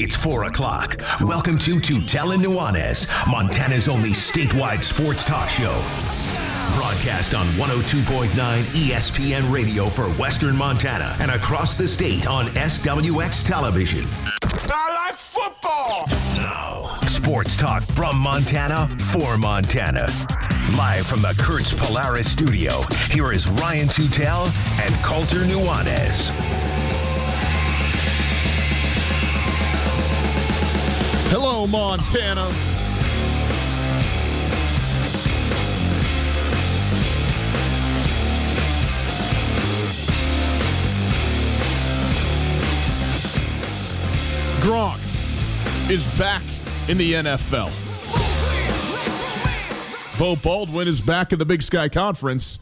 It's 4 o'clock. Welcome to Tutel and Nuanez, Montana's only statewide sports talk show. Broadcast on 102.9 ESPN radio for Western Montana and across the state on SWX television. I like football. Now, sports talk from Montana for Montana. Live from the Kurtz Polaris studio, here is Ryan Tutel and Colter Nuanez. Hello, Montana. Gronk is back in the NFL. Beau Baldwin is back in the Big Sky Conference.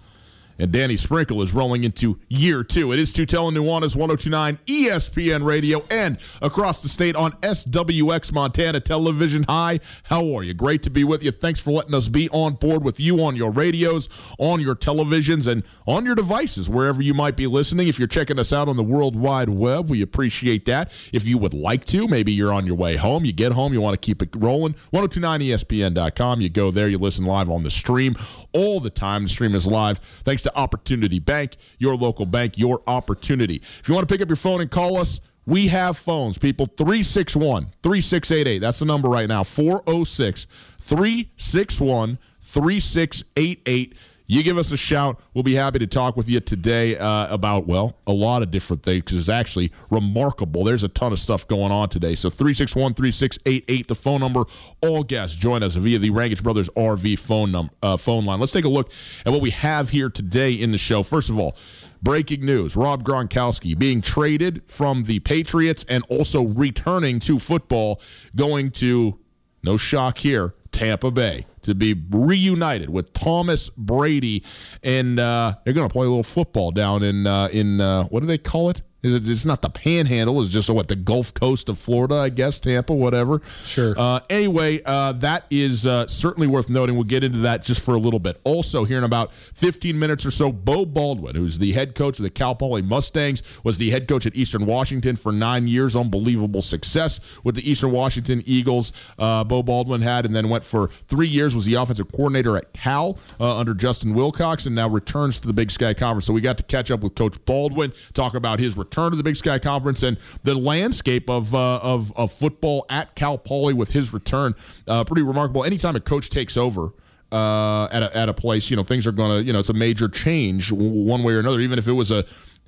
And Danny Sprinkle is rolling into year two. It is Tutel and Nuanez 1029 ESPN radio and across the state on SWX Montana Television. Hi, how are you? Great to be with you. Thanks for letting us be on board with you on your radios, on your televisions, and on your devices, wherever you might be listening. If you're checking us out on the World Wide Web, we appreciate that. If you would like to, maybe you're on your way home, you get home, you want to keep it rolling, 1029ESPN.com. You go there, you listen live on the stream all the time. The stream is live. Thanks to Opportunity Bank, your local bank, your opportunity. If you want to pick up your phone and call us, we have phones, people. 361 3688. That's the number right now. 406 361 3688. You give us a shout. We'll be happy to talk with you today uh, about, well, a lot of different things. It's actually remarkable. There's a ton of stuff going on today. So 361 3688, the phone number. All guests join us via the Rankage Brothers RV phone, num- uh, phone line. Let's take a look at what we have here today in the show. First of all, breaking news Rob Gronkowski being traded from the Patriots and also returning to football, going to, no shock here, Tampa Bay to be reunited with Thomas Brady, and uh, they're going to play a little football down in uh, in uh, what do they call it? It's not the Panhandle. It's just what the Gulf Coast of Florida, I guess, Tampa, whatever. Sure. Uh, anyway, uh, that is uh, certainly worth noting. We'll get into that just for a little bit. Also, here in about 15 minutes or so, Beau Baldwin, who's the head coach of the Cal Poly Mustangs, was the head coach at Eastern Washington for nine years. Unbelievable success with the Eastern Washington Eagles. Uh, Beau Baldwin had, and then went for three years. Was the offensive coordinator at Cal uh, under Justin Wilcox, and now returns to the Big Sky Conference. So we got to catch up with Coach Baldwin, talk about his return to the Big Sky Conference and the landscape of uh, of, of football at Cal Poly with his return. Uh, pretty remarkable. Anytime a coach takes over. Uh, at a, at a place, you know, things are going to, you know, it's a major change one way or another. Even if it was a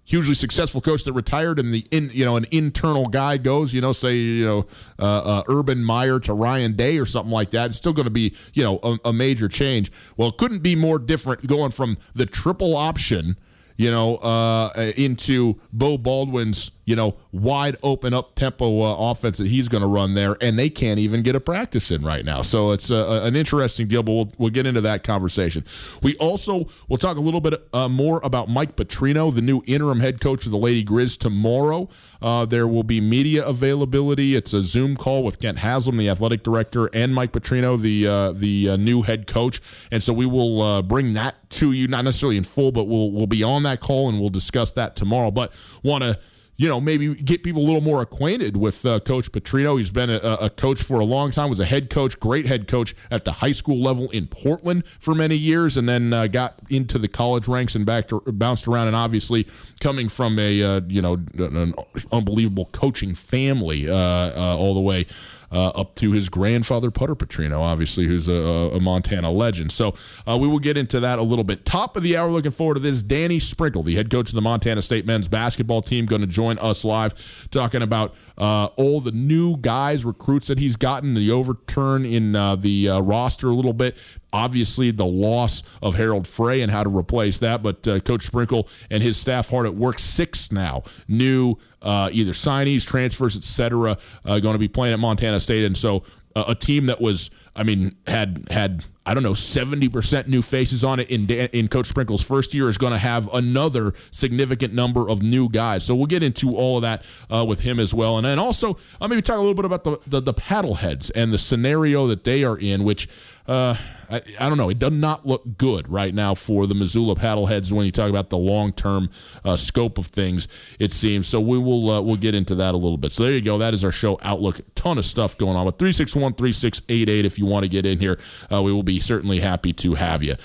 hugely successful coach that retired and the in you know an internal guy goes you know say you know uh, uh, Urban Meyer to Ryan Day or something like that it's still going to be you know a, a major change well it couldn't be more different going from the triple option you know uh, into Beau Baldwin's you know, wide open up tempo uh, offense that he's going to run there, and they can't even get a practice in right now. So it's uh, an interesting deal, but we'll, we'll get into that conversation. We also will talk a little bit uh, more about Mike Petrino, the new interim head coach of the Lady Grizz, tomorrow. Uh, there will be media availability. It's a Zoom call with Kent Haslam, the athletic director, and Mike Petrino, the uh, the new head coach. And so we will bring that to you, not necessarily in full, but we'll we'll be on that call and we'll discuss that tomorrow. But want to you know, maybe get people a little more acquainted with uh, Coach Petrino. He's been a, a, coach for a long time, was a head coach, great head coach at the high school level in Portland for many years, and then uh, got into the college ranks and back to, bounced around. And obviously, coming from a uh, you know an unbelievable coaching family uh, uh, all the way uh, up to his grandfather, Putter Petrino, obviously, who's a, a Montana legend. So uh, we will get into that a little bit. Top of the hour, looking forward to this. Danny Sprinkle, the head coach of the Montana State men's basketball team, going to join us live talking about uh, all the new guys, recruits that he's gotten, the overturn in uh, the uh, roster a little bit. Obviously, the loss of Harald Frey and how to replace that. But uh, Coach Sprinkle and his staff hard at work. Six now new uh, either signees, transfers, etc. Uh, going to be playing at Montana State, and so uh, a team that was, I mean, had had I don't know seventy percent new faces on it in in Coach Sprinkle's first year is going to have another significant number of new guys. So we'll get into all of that uh, with him as well, and then also I'll maybe talk a little bit about the, the the paddleheads and the scenario that they are in, which uh, I, I, don't know. It does not look good right now for the Missoula Paddleheads when you talk about the long term uh, scope of things. It seems so. We will uh, we'll get into that a little bit. So there you go. That is our show outlook. Ton of stuff going on. But three six one three six eight eight. If you want to get in here, uh, we will be certainly happy to have you.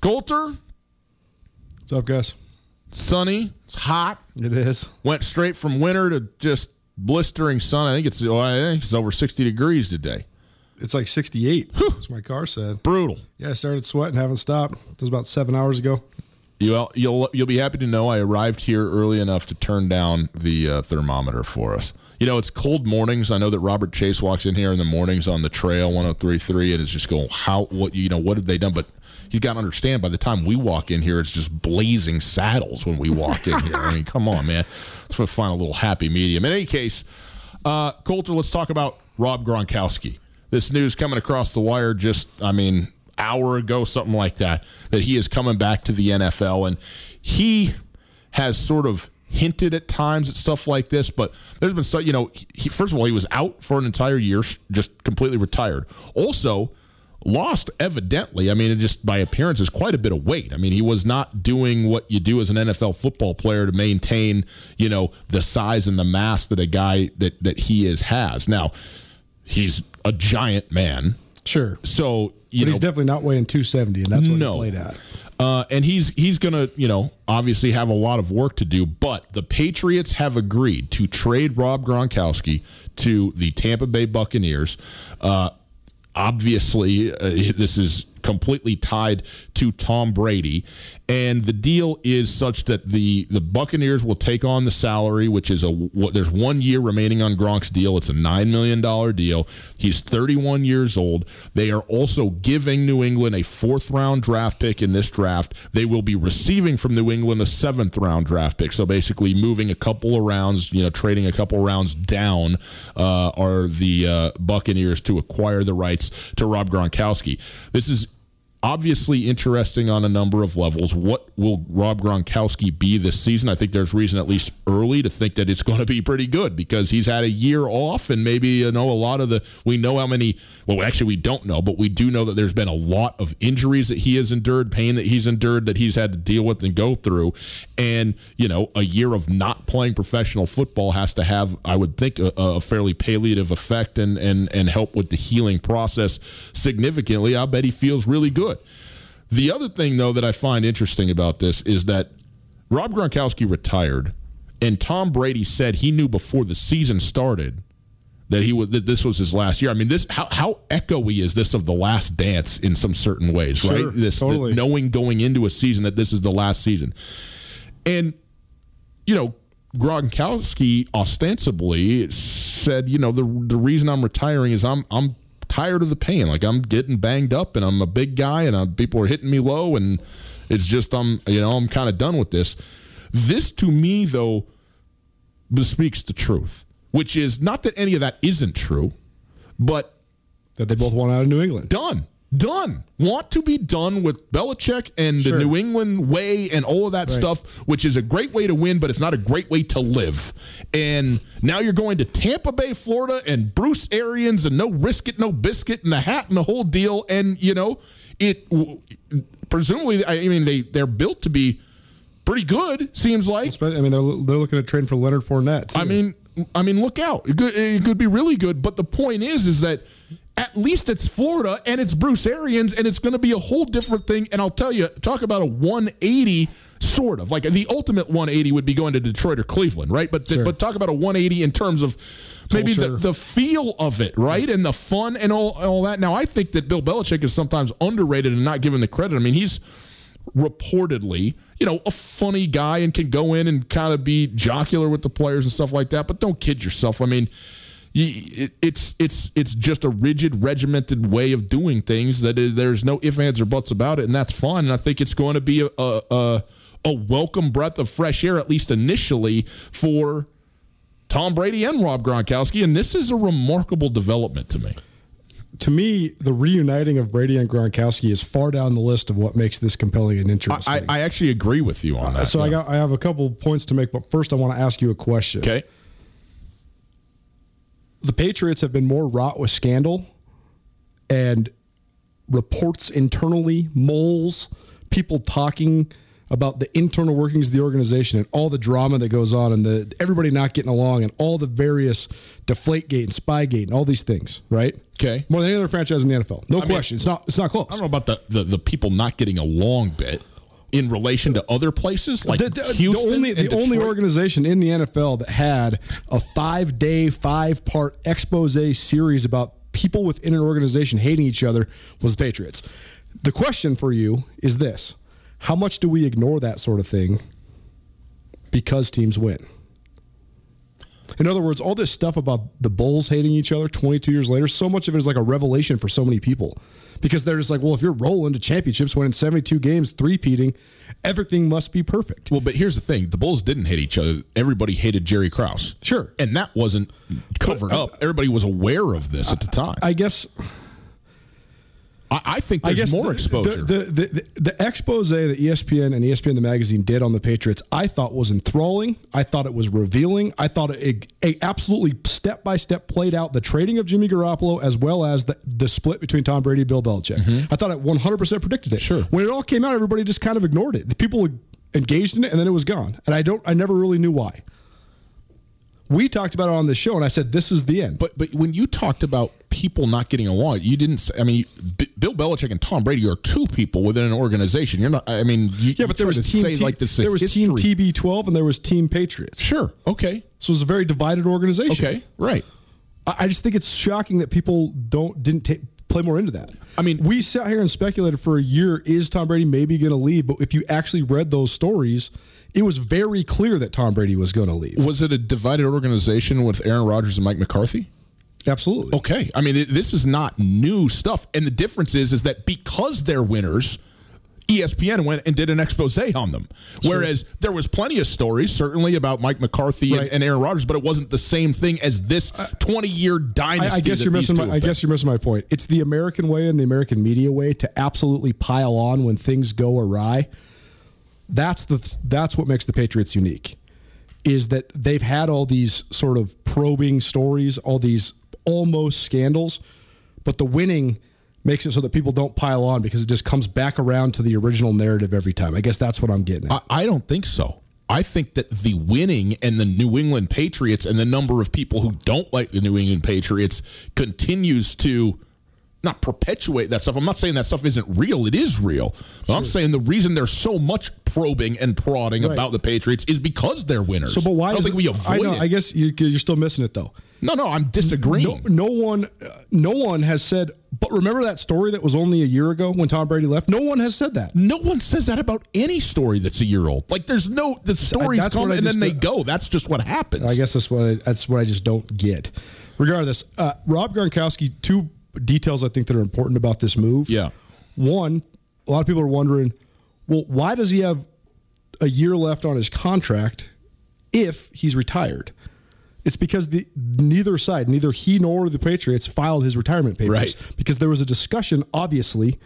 Colter, what's up, guys? Sunny. It's hot. It is. Went straight from winter to just blistering sun. I think it's oh, I think it's over sixty degrees today. It's like 68. Whew. That's my car said. Brutal. Yeah, I started sweating, haven't stopped. It was about seven hours ago. You'll you'll you'll be happy to know I arrived here early enough to turn down the uh, thermometer for us. You know, it's cold mornings. I know that Robert Chase walks in here in the mornings on the trail 1033 and is just going, how, what, you know, what have they done? But he's got to understand by the time we walk in here, it's just blazing saddles when we walk in here. I mean, come on, man. Let's find a little happy medium. In any case, uh, Colter, let's talk about Rob Gronkowski this news coming across the wire just, I mean, hour ago, something like that, that he is coming back to the NFL. And he has sort of hinted at times at stuff like this, but there's been stuff, you know, he, first of all, he was out for an entire year, just completely retired. Also, lost evidently i mean just by appearance is quite a bit of weight i mean he was not doing what you do as an nfl football player to maintain you know the size and the mass that a guy that that he is has now he's a giant man. Sure. So you but know, he's definitely not weighing 270, and that's what no. he played at. Uh, and he's he's going to you know obviously have a lot of work to do. But the Patriots have agreed to trade Rob Gronkowski to the Tampa Bay Buccaneers. Uh, obviously, uh, this is completely tied to Tom Brady. And the deal is such that the the Buccaneers will take on the salary, which is a what, there's one year remaining on Gronk's deal. It's a nine million dollar deal. He's 31 years old. They are also giving New England a fourth round draft pick in this draft. They will be receiving from New England a seventh round draft pick. So basically, moving a couple of rounds, you know, trading a couple rounds down, uh, are the uh, Buccaneers to acquire the rights to Rob Gronkowski. This is obviously interesting on a number of levels. What will Rob Gronkowski be this season? I think there's reason, at least early, to think that it's going to be pretty good because he's had a year off, and maybe you know a lot of the. We know how many. Well, actually, we don't know, but we do know that there's been a lot of injuries that he has endured, pain that he's endured, that he's had to deal with and go through, and you know, a year of not playing professional football has to have, I would think, a, a fairly palliative effect and and and help with the healing process significantly. I bet he feels really good good. The other thing, though, that I find interesting about this is that Rob Gronkowski retired, and Tom Brady said he knew before the season started that he was that this was his last year. I mean, this how how echoey is this of the Last Dance in some certain ways, sure, right? This totally. knowing going into a season that this is the last season, and you know. Gronkowski ostensibly said, you know, the the reason I'm retiring is I'm I'm tired of the pain. Like I'm getting banged up, and I'm a big guy, and I'm, people are hitting me low, and it's just I'm you know I'm kind of done with this. This to me though bespeaks the truth, which is not that any of that isn't true, but That they both want out of New England. done. Done. Want to be done with Belichick and Sure. the New England way and all of that stuff, which is a great way to win, but it's not a great way to live. And now you're going to Tampa Bay, Florida, and Bruce Arians, and no risk it, no biscuit, and the hat and the whole deal. And you know, it presumably, I mean, they they're built to be pretty good. Seems like. I mean, they're, they're looking to trading for Leonard Fournette. too. I mean, I mean, look out! It could, it could be really good. But the point is, is that at least it's Florida and it's Bruce Arians, and it's going to be a whole different thing. And I'll tell you, talk about a 180 sort of like the ultimate 180 would be going to Detroit or Cleveland, right? But Sure. but talk about a 180 in terms of maybe the, Culture. the feel of it, right, and the fun and all all that. Now, I think that Bill Belichick is sometimes underrated and not given the credit. I mean, he's reportedly, you know, a funny guy and can go in and kind of be jocular with the players and stuff like that. But don't kid yourself. I mean, it, it's it's it's just a rigid, regimented way of doing things. That is, there's no ifs, ands, or buts about it, and that's fun. And I think it's going to be a a, a, a welcome breath of fresh air, at least initially, for Tom Brady and Rob Gronkowski. And this is a remarkable development to me. to me, the reuniting of Brady and Gronkowski is far down the list of what makes this compelling and interesting. I actually agree with you on uh, that. so I got I have a couple points to make, but first I want to ask you a question. okay. The Patriots have been more wrought with scandal and reports internally, moles, people talking about the internal workings of the organization and all the drama that goes on and the everybody not getting along and all the various Deflategate and Spygate and all these things, right? Okay. More than any other franchise in the NFL. No mean- question. it's not it's not close. I don't know about the, the, the people not getting along bit in relation to other places like the, the- the Houston. only and the only organization in the NFL that had a five day, five part expose series about people within an organization hating each other was the Patriots. The question for you is this: How much do we ignore that sort of thing because teams win? In other words, all this stuff about the Bulls hating each other 22 years later, so much of it is like a revelation for so many people. Because they're just like, well, if you're rolling to championships, winning 72 games, three-peating, everything must be perfect. Well, but here's the thing: the Bulls didn't hate each other. Everybody hated Jerry Krause. Sure. and that wasn't covered uh, up. Everybody was aware of this at the time. I guess I, think I there's guess more the, exposure. The, the, the, the expose that ESPN and ESPN the magazine did on the Patriots, I thought was enthralling. I thought it was revealing. I thought it, it absolutely step by step played out the trading of Jimmy Garoppolo as well as the, the split between Tom Brady and Bill Belichick. I thought it 100% predicted it. Mm-hmm. Sure. When it all came out, everybody just kind of ignored it. The people engaged in it, and then it was gone. And I don't. I never really knew why. We talked about it on the show, and I said this is the end. but but when you talked about people not getting along, you didn't. Say, I mean, B- Bill Belichick and Tom Brady are two people within an organization. You're not. I mean, you, yeah, but there was team say T- like this. there was team. TB12 and there was team Patriots. Sure. Okay. So it was a very divided organization. Okay. Right. I I just think it's shocking that people don't didn't ta play more into that. I mean- we sat here and speculated for a year: is Tom Brady maybe going to leave? But if you actually read those stories, it was very clear that Tom Brady was going to leave. Was it a divided organization with Aaron Rodgers and Mike McCarthy? Absolutely. Okay, I mean it, this is not new stuff, and the difference is is that because they're winners, ESPN went and did an expose on them. Whereas there was plenty of stories, certainly about Mike McCarthy and, Right. and Aaron Rodgers, but it wasn't the same thing as this uh, twenty-year dynasty. I, I guess you're missing. My, I been. guess you're missing my point. It's the American way and the American media way to absolutely pile on when things go awry. That's the that's what makes the Patriots unique. Is that they've had all these sort of probing stories, all these almost scandals, but the winning makes it so that people don't pile on because it just comes back around to the original narrative every time. I guess that's what I'm getting at. I, I don't think so. I think that the winning and the New England Patriots and the number of people who don't like the New England Patriots continues to not perpetuate that stuff. I'm not saying that stuff isn't real. It is real. But I'm saying the reason there's so much probing and prodding Right. about the Patriots is because they're winners. so, but why I don't is think it- we avoid I know. it. I guess you, you're still missing it though. no, no, I'm disagreeing. No, no one, uh, no one has said. But remember that story that was only a year ago when Tom Brady left. No one has said that. No one says that about any story that's a year old. Like there's no the stories that's come and then they go. That's just what happens. I guess that's what I, that's what I just don't get. Regardless, uh, Rob Gronkowski. Two details I think that are important about this move. Yeah. One, a lot of people are wondering, well, why does he have a year left on his contract if he's retired? It's because the neither side, neither he nor the Patriots, filed his retirement papers Right. because there was a discussion, obviously,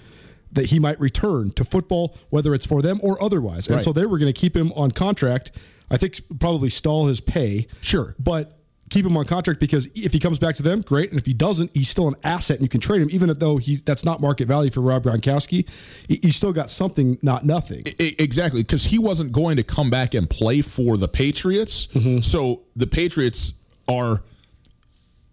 that he might return to football, whether it's for them or otherwise. And Right. so they were going to keep him on contract. I think probably stall his pay. Sure. But keep him on contract because if he comes back to them, great. And if he doesn't, he's still an asset and you can trade him, even though he that's not market value for Rob Gronkowski. He, he still got something, not nothing. Exactly, because he wasn't going to come back and play for the Patriots. Mm-hmm. So the Patriots are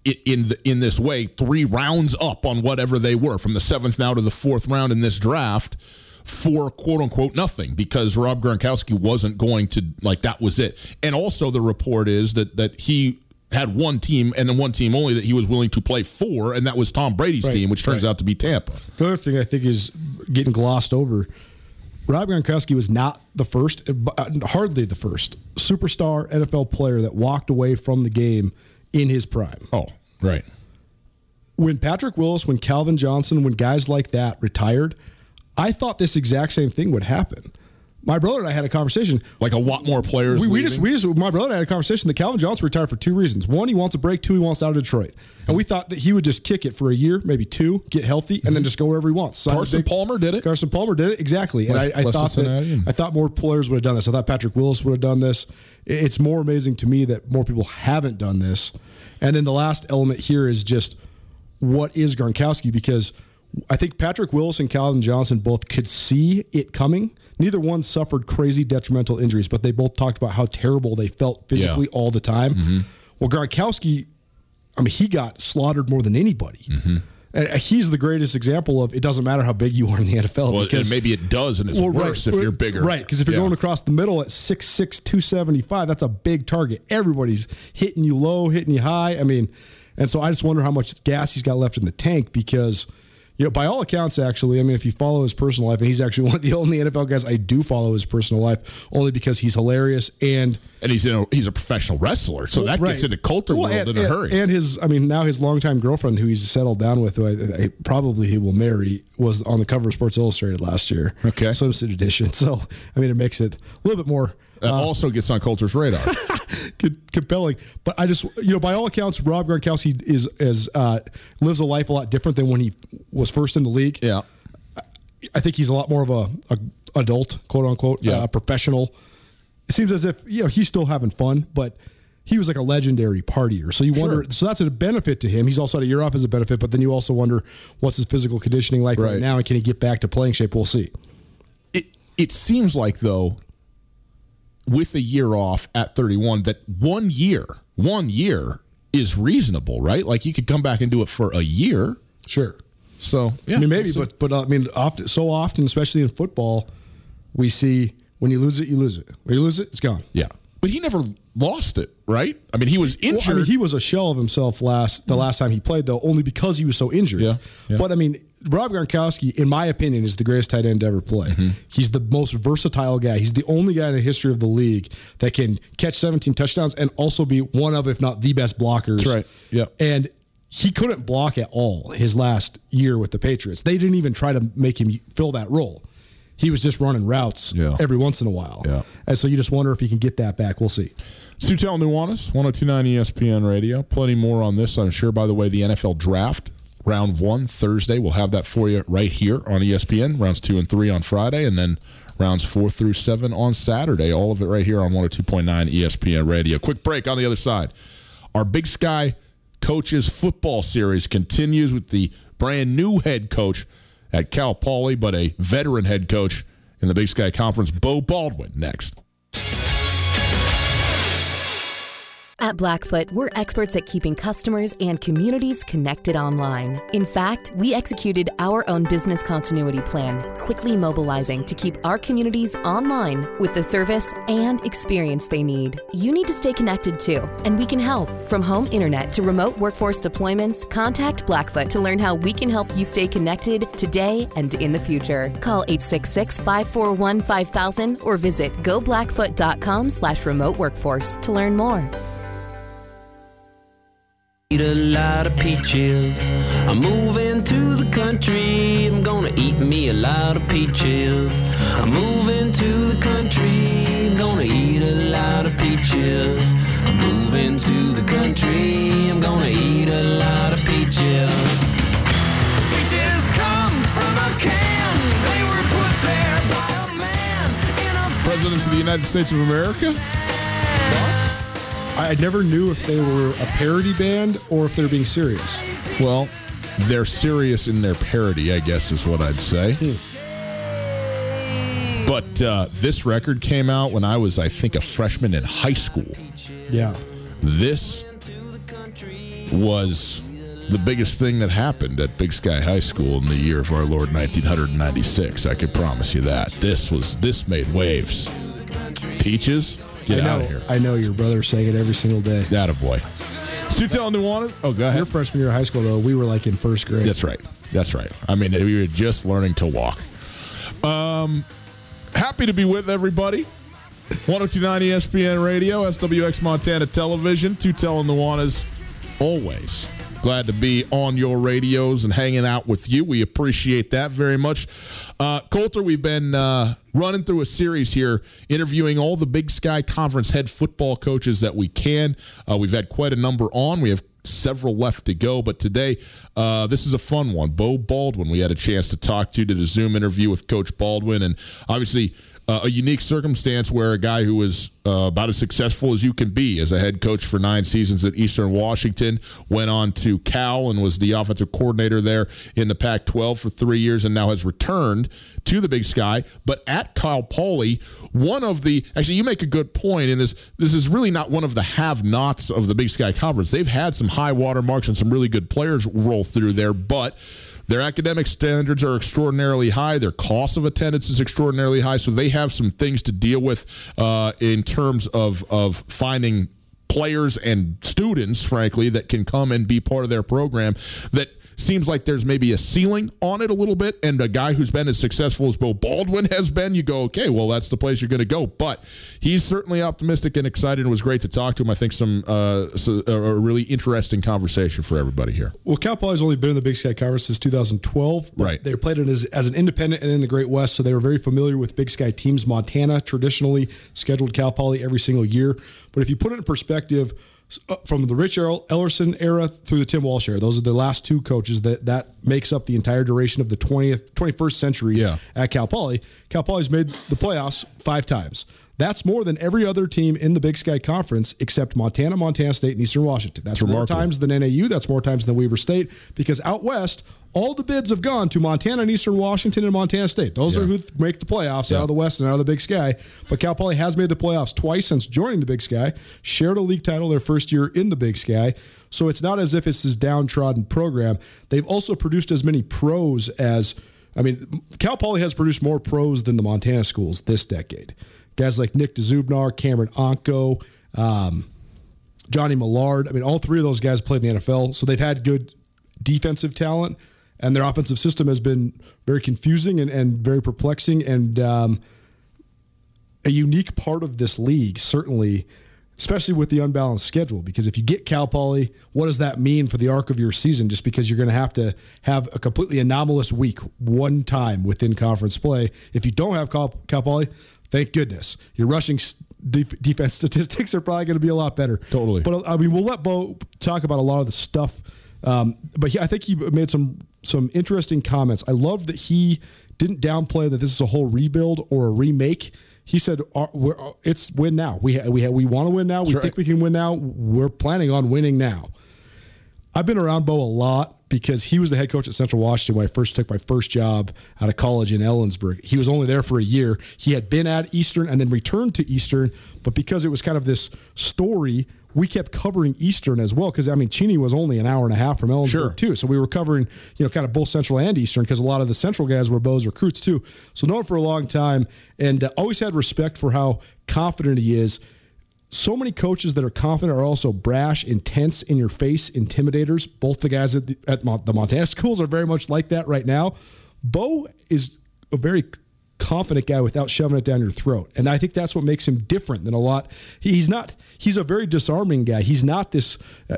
in the, in this way three rounds up on whatever they were from the seventh now to the fourth round in this draft for quote unquote nothing because Rob Gronkowski wasn't going to like that was it. And also the report is that that he had one team and then one team only that he was willing to play for, and that was Tom Brady's Right, team, which turns out to be Tampa. The other thing I think is getting glossed over. Rob Gronkowski was not the first, uh, hardly the first superstar NFL player that walked away from the game in his prime. Oh, right. when Patrick Willis, when Calvin Johnson, when guys like that retired, I thought this exact same thing would happen. My brother and I had a conversation. Like a lot more players. We, we just, we just, my brother and I had a conversation that Calvin Johnson retired for two reasons. One, he wants a break. Two, he wants out of Detroit. And we thought that he would just kick it for a year, maybe two, get healthy, and then mm-hmm. just go wherever he wants. Sign Carson big- Palmer did it. Carson Palmer did it exactly, and I, Left- I left thought that I thought more players would have done this. I thought Patrick Willis would have done this. It's more amazing to me that more people haven't done this. And then the last element here is just what is Gronkowski because I think Patrick Willis and Calvin Johnson both could see it coming. Neither one suffered crazy detrimental injuries, but they both talked about how terrible they felt physically Yeah. all the time. Mm-hmm. Well, Gronkowski, I mean, he got slaughtered more than anybody. Mm-hmm. And he's the greatest example of it doesn't matter how big you are in the NFL Well, because maybe it does, and it's well, worse right, if you're bigger. Right, because if you're Yeah. going across the middle at 6'6", 275, that's a big target. Everybody's hitting you low, hitting you high. I mean, and so I just wonder how much gas he's got left in the tank because, you know, by all accounts, actually, I mean, if you follow his personal life, and he's actually one of the only NFL guys I do follow his personal life, only because he's hilarious and and he's in a, he's a professional wrestler, so that Right. gets into culture Well, world and, in a and- hurry. And his, I mean, now his longtime girlfriend, who he's settled down with, who I, I, probably he will marry, was on the cover of Sports Illustrated last year. Okay. swimsuit edition. So, I mean, it makes it a little bit more that also gets on culture's radar. compelling. But I just, you know, by all accounts, Rob Gronkowski is is uh, lives a life a lot different than when he was first in the league. yeah, I think he's a lot more of a, a adult, quote unquote, Yeah. uh, professional. It seems as if you know he's still having fun, but he was like a legendary partier. So you wonder. Sure. So that's a benefit to him. He's also had a year off as a benefit, but then you also wonder what's his physical conditioning like right, Right. now, and can he get back to playing shape? We'll see. it it seems like though, with a year off at 31, that one year, one year is reasonable, right? Like you could come back and do it for a year. Sure. So yeah, I mean, maybe, we'll but but uh, I mean, often, so often, especially in football, we see when you lose it, you lose it. When you lose it, it's gone. yeah, but he never lost it, right? I mean, he was Well, injured. I mean, he was a shell of himself last the last time he played, though, only because he was so injured. Yeah, yeah. But I mean, Rob Gronkowski, in my opinion, is the greatest tight end to ever play. Mm-hmm. He's the most versatile guy. He's the only guy in the history of the league that can catch 17 touchdowns and also be one of, if not the best blockers. That's right. Yeah. And he couldn't block at all his last year with the Patriots. They didn't even try to make him fill that role. He was just running routes Yeah. every once in a while. Yeah. And so you just wonder if he can get that back. We'll see. Tutel Nuanez, 1029 ESPN Radio. Plenty more on this, I'm sure. By the way, the NFL draft, round one, Thursday. We'll have that for you right here on ESPN. Rounds two and three on Friday, and then rounds four through seven on Saturday. All of it right here on 102.9 ESPN Radio. Quick break on the other side. Our Big Sky Coaches Football Series continues with the brand new head coach at Cal Poly, but a veteran head coach in the Big Sky Conference, Beau Baldwin, next. At Blackfoot, we're experts at keeping customers and communities connected online. In fact, we executed our own business continuity plan, quickly mobilizing to keep our communities online with the service and experience they need. You need to stay connected too, and we can help. From home internet to remote workforce deployments, contact Blackfoot to learn how we can help you stay connected today and in the future. Call 866-541-5000 or visit goblackfoot.com slash remote workforce to learn more. Eat a lot of peaches. I'm moving to the country. I'm gonna eat me a lot of peaches. I'm moving to the country. I'm gonna eat a lot of peaches. I'm moving to the country. I'm gonna eat a lot of peaches. Peaches come from a can. They were put there by a man Presidents of the United States of America. I never knew if they were a parody band or if they were being serious. Well, they're serious in their parody, I guess is what I'd say. But uh, this record came out when I was, I think, a freshman in high school. Yeah. This was the biggest thing that happened at Big Sky High School in the year of our Lord 1996. I can promise you that. This was this made waves. Peaches, get I know. out of here. I know your brother sang it every single day. That a boy. Tutel Nuanez. Oh, go ahead. Your freshman year of high school, though, we were like in first grade. That's right. That's right. I mean, we were just learning to walk. Um, happy to be with everybody. 1029 ESPN Radio, SWX Montana Television, Tutel and Nuanez, always. Glad to be on your radios and hanging out with you. We appreciate that very much. Uh, Colter, we've been uh, running through a series here, interviewing all the Big Sky Conference head football coaches that we can. Uh, we've had quite a number on. We have several left to go, but today uh, this is a fun one. Beau Baldwin, we had a chance to talk to, did a Zoom interview with Coach Baldwin, and obviously uh, a unique circumstance where a guy who was uh, about as successful as you can be as a head coach for nine seasons at Eastern Washington went on to Cal and was the offensive coordinator there in the Pac 12 for three years and now has returned to the Big Sky. But at Cal Poly, one of the actually, you make a good point and this this is really not one of the have nots of the Big Sky Conference. They've had some high water marks and some really good players roll through there, but their academic standards are extraordinarily high. Their cost of attendance is extraordinarily high. So they have some things to deal with uh, in terms of, of finding players and students, frankly, that can come and be part of their program that seems like there's maybe a ceiling on it a little bit. And a guy who's been as successful as Beau Baldwin has been, you go, okay, well, that's the place you're going to go. But he's certainly optimistic and excited. It was great to talk to him. I think some uh, so, a really interesting conversation for everybody here. Well, Cal Poly's only been in the Big Sky Conference since 2012. Right. They played it as, as an independent and in the Great West, so they were very familiar with Big Sky teams. Montana traditionally scheduled Cal Poly every single year. But if you put it in perspective, Uh, from the Rich Ellerson era through the Tim Walsh era. Those are the last two coaches that that makes up the entire duration of the 20th 21st century Yeah. at Cal Poly. Cal Poly's made the playoffs 5 times. That's more than every other team in the Big Sky Conference except Montana, Montana State, and Eastern Washington. That's more times than NAU. That's more times than Weber State because out west, all the bids have gone to Montana and Eastern Washington and Montana State. Those Yeah. are who th- make the playoffs Yeah. out of the West and out of the Big Sky. But Cal Poly has made the playoffs twice since joining the Big Sky, shared a league title their first year in the Big Sky. So it's not as if it's this downtrodden program. They've also produced as many pros as, I mean, Cal Poly has produced more pros than the Montana schools this decade. Guys like Nick Dzubnar, Cameron Onko, um, Johnny Millard. I mean, all three of those guys played in the NFL, so they've had good defensive talent, and their offensive system has been very confusing and, and very perplexing and um, a unique part of this league, certainly, especially with the unbalanced schedule. Because if you get Cal Poly, what does that mean for the arc of your season? Just because you're going to have to have a completely anomalous week one time within conference play. If you don't have Cal, Cal Poly, thank goodness. Your rushing def- defense statistics are probably going to be a lot better. Totally. But I mean, we'll let Beau talk about a lot of the stuff. Um, but he, I think he made some some interesting comments. I love that he didn't downplay that this is a whole rebuild or a remake. He said, we're, "It's win now. We ha- we ha- we want to win now. We That's think right. we can win now. We're planning on winning now." I've been around Beau a lot because he was the head coach at Central Washington when I first took my first job out of college in Ellensburg. He was only there for a year. He had been at Eastern and then returned to Eastern, but because it was kind of this story, we kept covering Eastern as well. Because I mean, Cheney was only an hour and a half from Ellensburg Sure. too, so we were covering you know kind of both Central and Eastern because a lot of the Central guys were Beau's recruits too. So known for a long time, and uh, always had respect for how confident he is so many coaches that are confident are also brash, intense, in your face, intimidators. Both the guys at the, at the Montana schools are very much like that right now. Beau is a very confident guy without shoving it down your throat, and I think that's what makes him different than a lot. he- He's not. He's a very disarming guy. He's not this. Uh,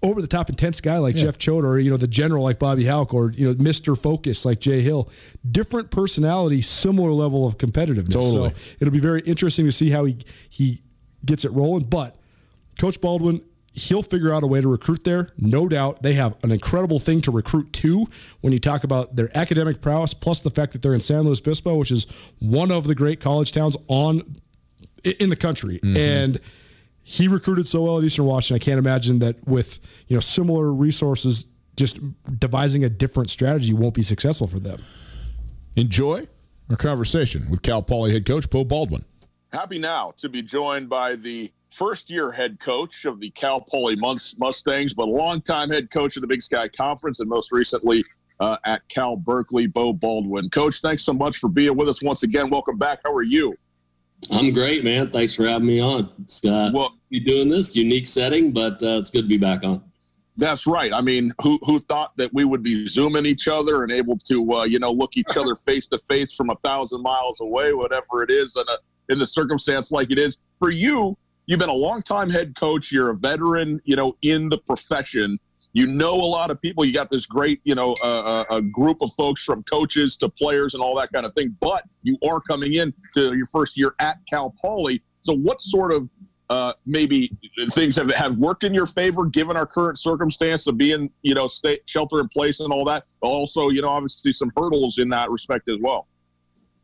over the top intense guy like Jeff Choate or you know the general like Bobby Hauck or you know Mr. Focus like Jay Hill. Different personality, similar level of competitiveness. Totally. So it'll be very interesting to see how he he gets it rolling. But Coach Baldwin, he'll figure out a way to recruit there, no doubt. They have an incredible thing to recruit to when you talk about their academic prowess, plus the fact that they're in San Luis Obispo, which is one of the great college towns on in the country. Mm-hmm. And he recruited so well at Eastern Washington. I can't imagine that with you know similar resources, just devising a different strategy won't be successful for them. Enjoy our conversation with Cal Poly head coach Beau Baldwin. Happy now to be joined by the first year head coach of the Cal Poly Mustangs, but a longtime head coach of the Big Sky Conference and most recently uh, at Cal Berkeley, Beau Baldwin. Coach, thanks so much for being with us once again. Welcome back. How are you? I'm great, man. Thanks for having me on. Scott, uh, Well, be doing this unique setting, but uh, it's good to be back on. That's right. I mean, who who thought that we would be zooming each other and able to, uh, you know, look each other face to face from a thousand miles away, whatever it is, in a in the circumstance like it is for you. You've been a longtime head coach. You're a veteran, you know, in the profession. You know a lot of people. You got this great, you know, uh, a group of folks from coaches to players and all that kind of thing. But you are coming in to your first year at Cal Poly. So, what sort of uh, maybe things have have worked in your favor given our current circumstance of being, you know, state shelter in place and all that. Also, you know, obviously some hurdles in that respect as well.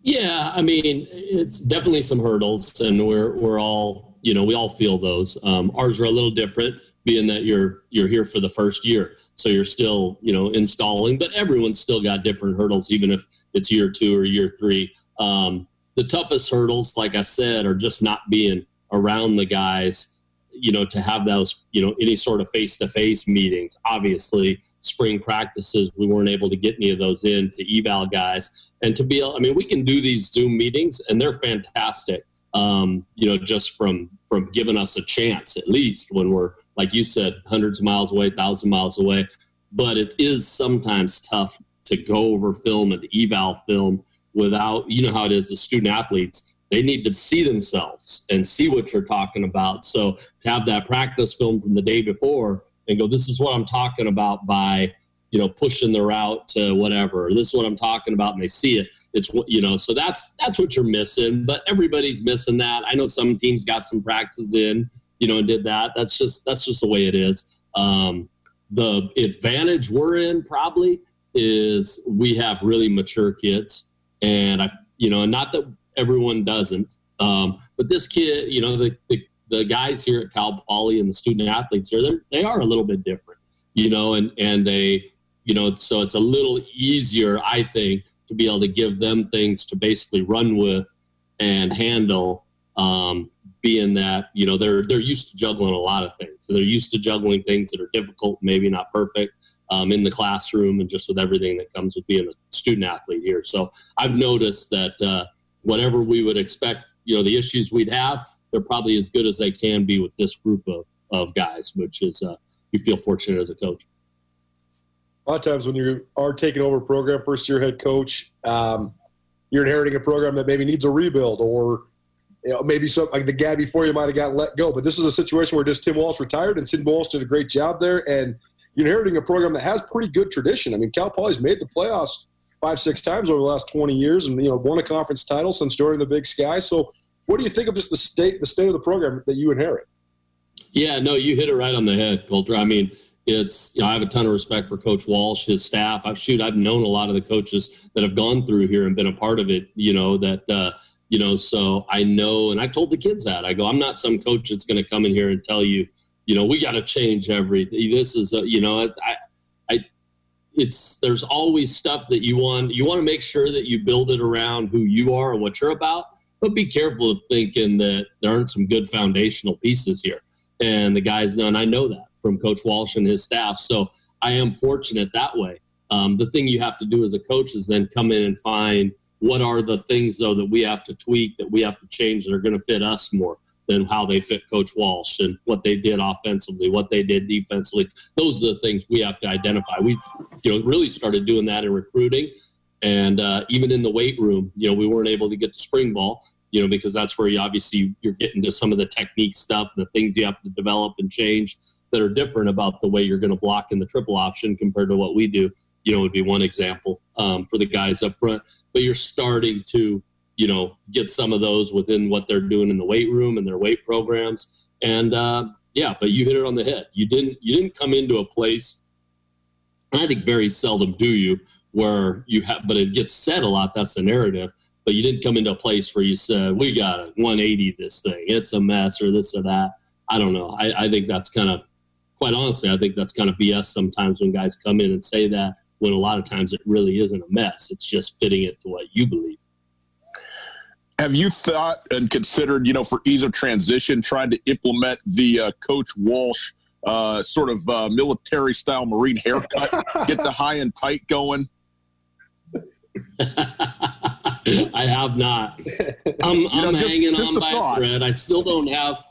Yeah, I mean, it's definitely some hurdles, and we're we're all you know we all feel those. Um, ours are a little different, being that you're you're here for the first year, so you're still you know installing, but everyone's still got different hurdles, even if it's year two or year three. Um, the toughest hurdles, like I said, are just not being around the guys, you know, to have those you know any sort of face to face meetings. Obviously, spring practices, we weren't able to get any of those in to eval guys. And to be, I mean, we can do these Zoom meetings and they're fantastic. Um, you know, just from from giving us a chance, at least when we're like you said, hundreds of miles away, thousand miles away. But it is sometimes tough to go over film and eval film without, you know, how it is. The student athletes, they need to see themselves and see what you're talking about. So to have that practice film from the day before and go, this is what I'm talking about by, you know, pushing the route to whatever. This is what I'm talking about, and they see it. It's what you know. So that's that's what you're missing. But everybody's missing that. I know some teams got some practices in, you know, and did that. That's just that's just the way it is. Um, the advantage we're in probably is we have really mature kids, and I, you know, not that everyone doesn't, um, but this kid, you know, the, the the guys here at Cal Poly and the student athletes here, they're, they are a little bit different, you know, and, and they, you know, so it's a little easier, I think, to be able to give them things to basically run with and handle, um, being that, you know, they're, they're used to juggling a lot of things. So they're used to juggling things that are difficult, maybe not perfect, um, in the classroom and just with everything that comes with being a student athlete here. So I've noticed that, uh, whatever we would expect, you know, the issues we'd have, they're probably as good as they can be with this group of, of guys, which is uh, you feel fortunate as a coach. a lot of times when you are taking over a program, first year head coach, um, you're inheriting a program that maybe needs a rebuild or you know, maybe some like the guy before you might have got let go. But this is a situation where just Tim Walsh retired and Tim Walsh did a great job there. And you're inheriting a program that has pretty good tradition. I mean, Cal Poly's made the playoffs five, six times over the last 20 years and, you know, won a conference title since joining the Big Sky. So what do you think of just the state, the state of the program that you inherit? Yeah, no, you hit it right on the head, Colter. I mean, it's you know I have a ton of respect for Coach Walsh, his staff. I've shoot, I've known a lot of the coaches that have gone through here and been a part of it. You know that uh, you know, so I know, and I told the kids that I go, I'm not some coach that's going to come in here and tell you, you know, we got to change everything. This is, a, you know, I, I, it's there's always stuff that you want. You want to make sure that you build it around who you are and what you're about. But be careful of thinking that there aren't some good foundational pieces here. And the guys know, and I know that from Coach Walsh and his staff. So I am fortunate that way. Um, the thing you have to do as a coach is then come in and find what are the things though that we have to tweak, that we have to change that are going to fit us more than how they fit Coach Walsh and what they did offensively, what they did defensively. Those are the things we have to identify. We've you know really started doing that in recruiting, and uh, even in the weight room. You know, we weren't able to get to spring ball. You know, because that's where you obviously you're getting to some of the technique stuff, the things you have to develop and change that are different about the way you're going to block in the triple option compared to what we do. You know, would be one example um, for the guys up front. But you're starting to, you know, get some of those within what they're doing in the weight room and their weight programs. And uh, yeah, but you hit it on the head. You didn't you didn't come into a place. I think very seldom do you where you have, but it gets said a lot. That's the narrative. But you didn't come into a place where you said, "We got to 180 this thing. It's a mess," or this or that. I don't know. I, I think that's kind of, quite honestly, I think that's kind of BS sometimes when guys come in and say that. When a lot of times it really isn't a mess. It's just fitting it to what you believe. Have you thought and considered, you know, for ease of transition, trying to implement the uh, Coach Walsh uh, sort of uh, military style Marine haircut, get the high and tight going? I have not. I'm, I'm know, just- hanging just on by thought. a thread. I still don't have.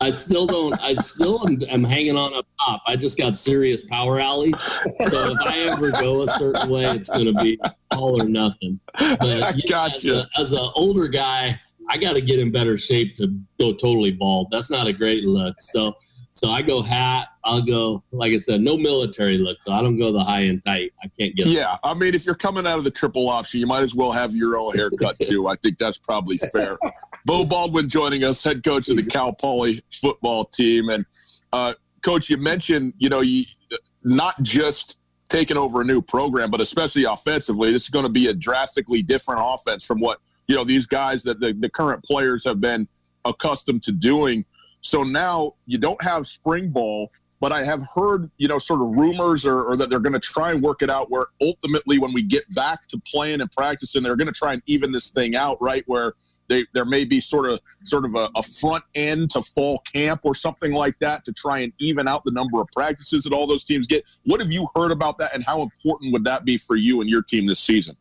I still don't. I still am, am hanging on up top. I just got serious power alleys. So if I ever go a certain way, it's going to be all or nothing. But you know, as, a, as an older guy, I got to get in better shape to go totally bald. That's not a great look. So so I go hat. I'll go like I said, no military look. Though. I don't go the high and tight. I can't get. Yeah, I mean, if you're coming out of the triple option, you might as well have your own haircut too. I think that's probably fair. Beau Baldwin joining us, head coach of the Cal Poly football team, and uh, coach, you mentioned you know you not just taking over a new program, but especially offensively, this is going to be a drastically different offense from what you know these guys that the, the current players have been accustomed to doing. So now you don't have spring ball, but I have heard, you know, sort of rumors or, or that they're going to try and work it out where ultimately when we get back to playing and practicing, they're going to try and even this thing out, right? Where they there may be sort of sort of a, a front end to fall camp or something like that to try and even out the number of practices that all those teams get. What have you heard about that, and how important would that be for you and your team this season?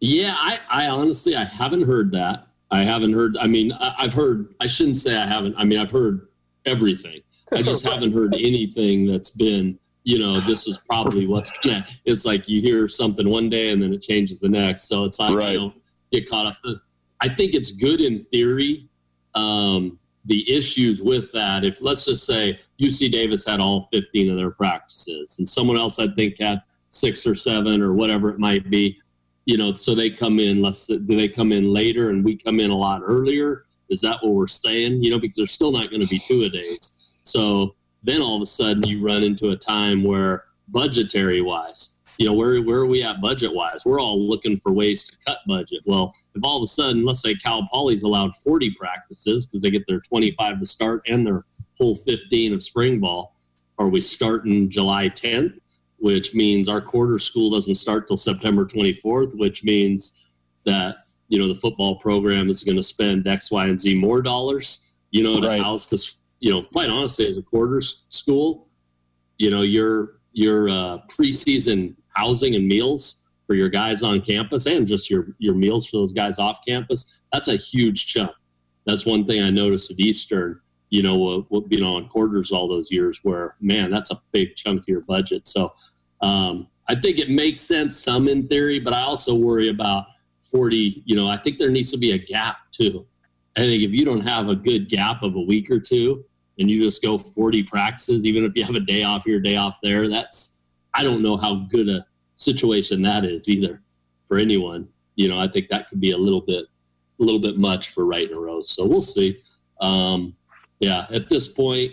Yeah, I, I honestly I haven't heard that. I haven't heard. I mean, I, I've heard. I shouldn't say I haven't. I mean, I've heard everything. I just haven't heard anything that's been. You know, this is probably what's gonna. It's like you hear something one day and then it changes the next. So it's like Right. you know, get caught up. I think it's good in theory. Um, the issues with that, if let's just say UC Davis had all 15 of their practices, and someone else I think had six or seven or whatever it might be, you know, so they come in less. Do they come in later and we come in a lot earlier? Is that what we're saying? You know, because there's still not going to be two a days. So then all of a sudden you run into a time where budgetary wise, you know, where where are we at budget wise? We're all looking for ways to cut budget. Well, if all of a sudden, let's say Cal Poly's allowed 40 practices because they get their 25 to start and their whole 15 of spring ball, are we starting July 10th? Which means our quarter school doesn't start till September 24th, which means that you know the football program is going to spend X, Y, and Z more dollars, you know, to Right. house because you know, quite honestly, as a quarter school, you know, your your uh, preseason housing and meals for your guys on campus and just your your meals for those guys off campus, that's a huge chunk. That's one thing I noticed at Eastern. You know, you know, on quarters all those years, where man, that's a big chunk of your budget. So, um, I think it makes sense some in theory, but I also worry about 40. You know, I think there needs to be a gap too. I think if you don't have a good gap of a week or two, and you just go 40 practices, even if you have a day off here, day off there, that's I don't know how good a situation that is either for anyone. You know, I think that could be a little bit a little bit much for right in a row. So we'll see. Um, yeah, at this point,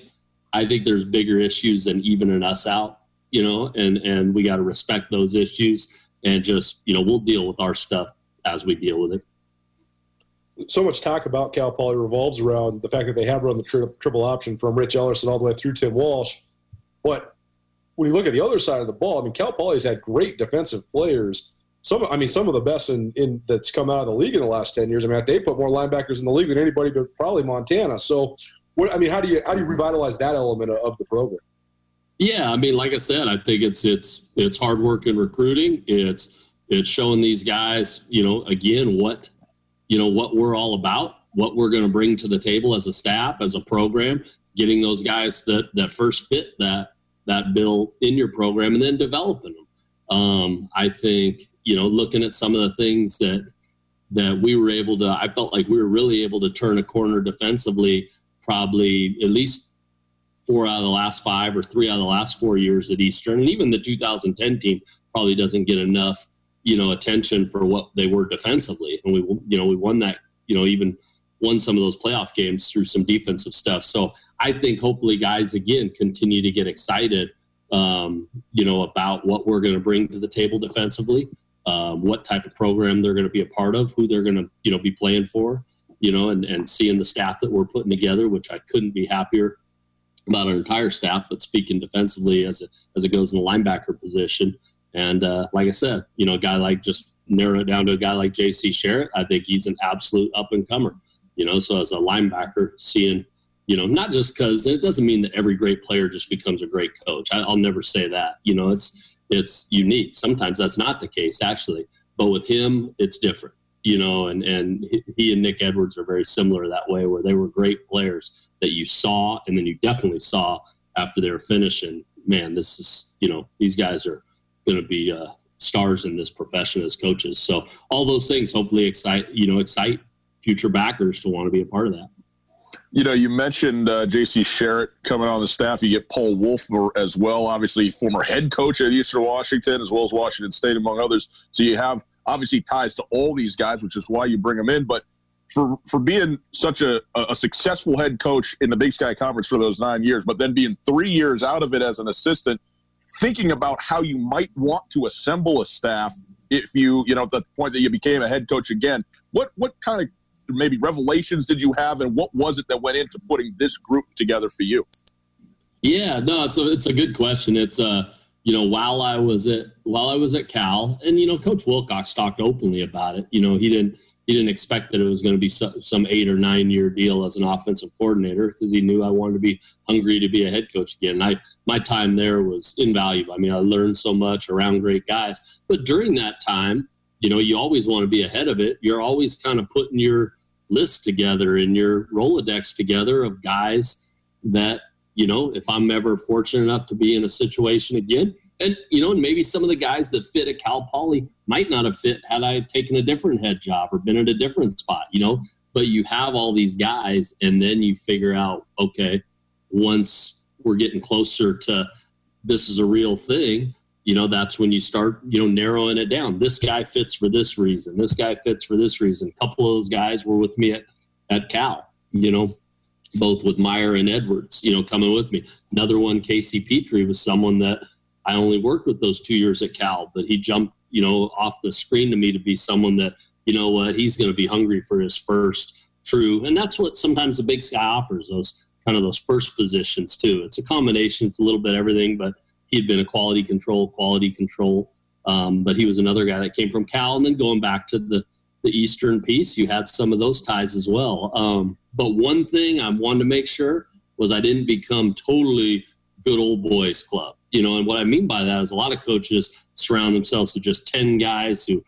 I think there's bigger issues than evening us out. You know, and and we got to respect those issues and just you know we'll deal with our stuff as we deal with it. so much talk about Cal Poly revolves around the fact that they have run the tri- triple option from Rich Ellerson all the way through Tim Walsh. But when you look at the other side of the ball, I mean, Cal Poly's had great defensive players. Some, I mean, some of the best in, in that's come out of the league in the last ten years. I mean, they put more linebackers in the league than anybody, but probably Montana. So, what, I mean, how do you how do you revitalize that element of, the program? Yeah, I mean, like I said, I think it's it's it's hard work in recruiting. It's it's showing these guys, you know, again what you know what we're all about, what we're going to bring to the table as a staff, as a program, getting those guys that that first fit that that bill in your program, and then developing them. Um, I think you know, looking at some of the things that that we were able to, I felt like we were really able to turn a corner defensively, probably at least four out of the last five or three out of the last four years at Eastern, and even the 2010 team probably doesn't get enough, you know, attention for what they were defensively. And we, you know, we won that, you know, even won some of those playoff games through some defensive stuff. So I think hopefully guys again continue to get excited, um, you know, about what we're going to bring to the table defensively, um, what type of program they're going to be a part of, who they're going to, you know, be playing for, you know, and, and seeing the staff that we're putting together, which I couldn't be happier about our entire staff, but speaking defensively as it, as it goes in the linebacker position. And uh, like I said, you know, a guy like just narrow it down to a guy like J.C. Sherritt, I think he's an absolute up and comer. You know, so as a linebacker, seeing, you know, not just because it doesn't mean that every great player just becomes a great coach. I, I'll never say that. You know, it's it's unique. Sometimes that's not the case actually, but with him, it's different. You know, and and he and Nick Edwards are very similar that way, where they were great players that you saw, and then you definitely saw after they were finishing. Man, this is you know these guys are going to be uh, stars in this profession as coaches. So all those things hopefully excite you know excite future backers to want to be a part of that. You know, you mentioned uh, J.C. Sherritt coming on the staff. You get Paul Wolf as well, obviously former head coach at Eastern Washington as well as Washington State, among others. So you have obviously ties to all these guys, which is why you bring them in. But for for being such a, a successful head coach in the Big Sky Conference for those nine years, but then being three years out of it as an assistant, thinking about how you might want to assemble a staff if you you know at the point that you became a head coach again. What what kind of maybe revelations did you have, and what was it that went into putting this group together for you? Yeah, no, it's a it's a good question. It's uh you know while I was at while I was at Cal, and you know Coach Wilcox talked openly about it. You know he didn't he didn't expect that it was going to be some eight or nine year deal as an offensive coordinator because he knew I wanted to be hungry to be a head coach again. And I my time there was invaluable. I mean, I learned so much around great guys. But during that time, you know, you always want to be ahead of it. You're always kind of putting your list together and your Rolodex together of guys that you know, if I'm ever fortunate enough to be in a situation again, and you know, and maybe some of the guys that fit at Cal Poly might not have fit had I taken a different head job or been at a different spot, you know. But you have all these guys, and then you figure out, okay, once we're getting closer to this is a real thing, you know, that's when you start, you know, narrowing it down. This guy fits for this reason. This guy fits for this reason. A couple of those guys were with me at, at Cal, you know, both with Meyer and Edwards, you know, coming with me. Another one, Casey Petrie, was someone that I only worked with those two years at Cal, but he jumped, you know, off the screen to me to be someone that, you know what, he's going to be hungry for his first true. And that's what sometimes the Big Sky offers those kind of those first positions too. It's a combination. It's a little bit everything, but he'd been a quality control, quality control. Um, but he was another guy that came from Cal, and then going back to the the Eastern piece, you had some of those ties as well. Um, but one thing I wanted to make sure was I didn't become totally good old boys club. You know, and what I mean by that is a lot of coaches surround themselves with just 10 guys who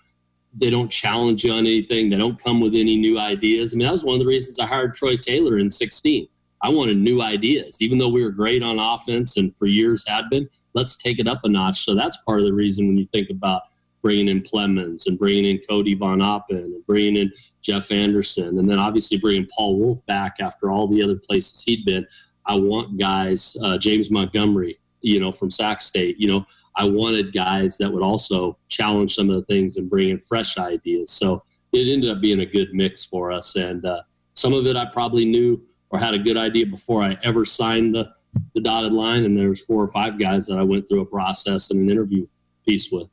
they don't challenge you on anything. They don't come with any new ideas. I mean, that was one of the reasons I hired Troy Taylor in 16. I wanted new ideas, even though we were great on offense and for years had been. Let's take it up a notch. So that's part of the reason when you think about bringing in Plemons and bringing in Cody Von Appen and bringing in Jeff Anderson, and then obviously bringing Paul Wolf back after all the other places he'd been. I want guys, uh, James Montgomery, you know, from Sac State, you know, I wanted guys that would also challenge some of the things and bring in fresh ideas. So it ended up being a good mix for us. And uh, some of it I probably knew or had a good idea before I ever signed the, the dotted line. And there's four or five guys that I went through a process and an interview piece with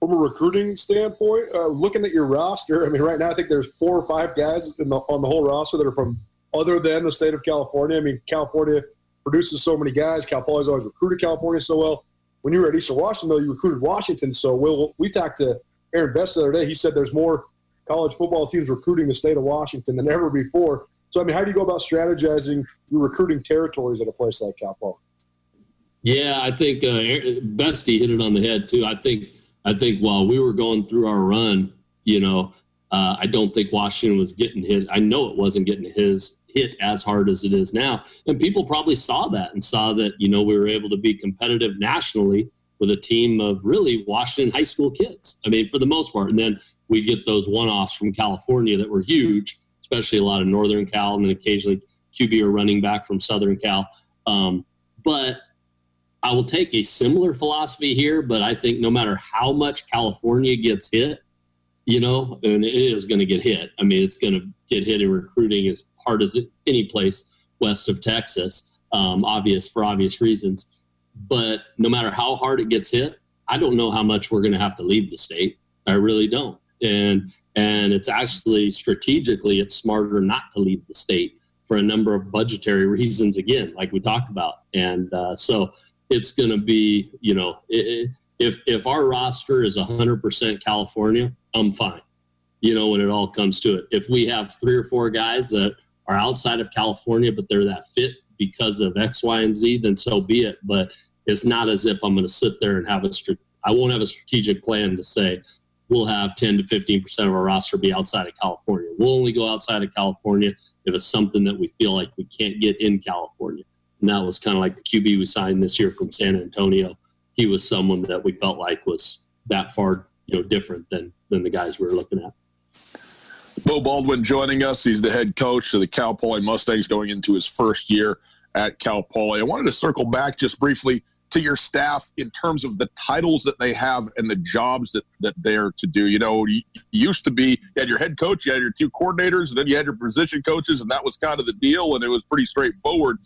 from a recruiting standpoint, uh, looking at your roster, I mean, right now I think there's four or five guys the, on the whole roster that are from other than the state of California. I mean, California produces so many guys. Cal Poly's always recruited California so well. When you were at Eastern Washington, though, you recruited Washington so well. We talked to Aaron Best the other day. He said there's more college football teams recruiting the state of Washington than ever before. So, I mean, how do you go about strategizing your recruiting territories at a place like Cal Poly? Yeah, I think uh, Bestie hit it on the head, too. I think – I think while we were going through our run, you know, uh, I don't think Washington was getting hit. I know it wasn't getting his hit as hard as it is now, and people probably saw that and saw that you know we were able to be competitive nationally with a team of really Washington high school kids. I mean, for the most part, and then we get those one-offs from California that were huge, especially a lot of Northern Cal, and then occasionally QB or running back from Southern Cal. Um, but I will take a similar philosophy here. But I think no matter how much California gets hit, you know, and it is going to get hit. I mean, it's going to get hit in recruiting as hard as any place west of Texas, um, obvious for obvious reasons. But no matter how hard it gets hit, I don't know how much we're going to have to leave the state. I really don't. And and it's actually strategically, it's smarter not to leave the state for a number of budgetary reasons. Again, like we talked about, and uh, so it's going to be, you know, if if our roster is 100% California, I'm fine. You know, when it all comes to it, if we have three or four guys that are outside of California, but they're that fit because of X, Y, and Z, then so be it. But it's not as if I'm going to sit there and have a. I won't have a strategic plan to say we'll have 10 to 15 percent of our roster be outside of California. We'll only go outside of California if it's something that we feel like we can't get in California. And that was kind of like the QB we signed this year from San Antonio. He was someone that we felt like was that far, you know, different than than the guys we were looking at. Beau Baldwin joining us. He's the head coach of the Cal Poly Mustangs going into his first year at Cal Poly. I wanted to circle back just briefly to your staff in terms of the titles that they have and the jobs that, that they're to do. You know, you used to be, you had your head coach, you had your two coordinators, and then you had your position coaches, and that was kind of the deal, and it was pretty straightforward.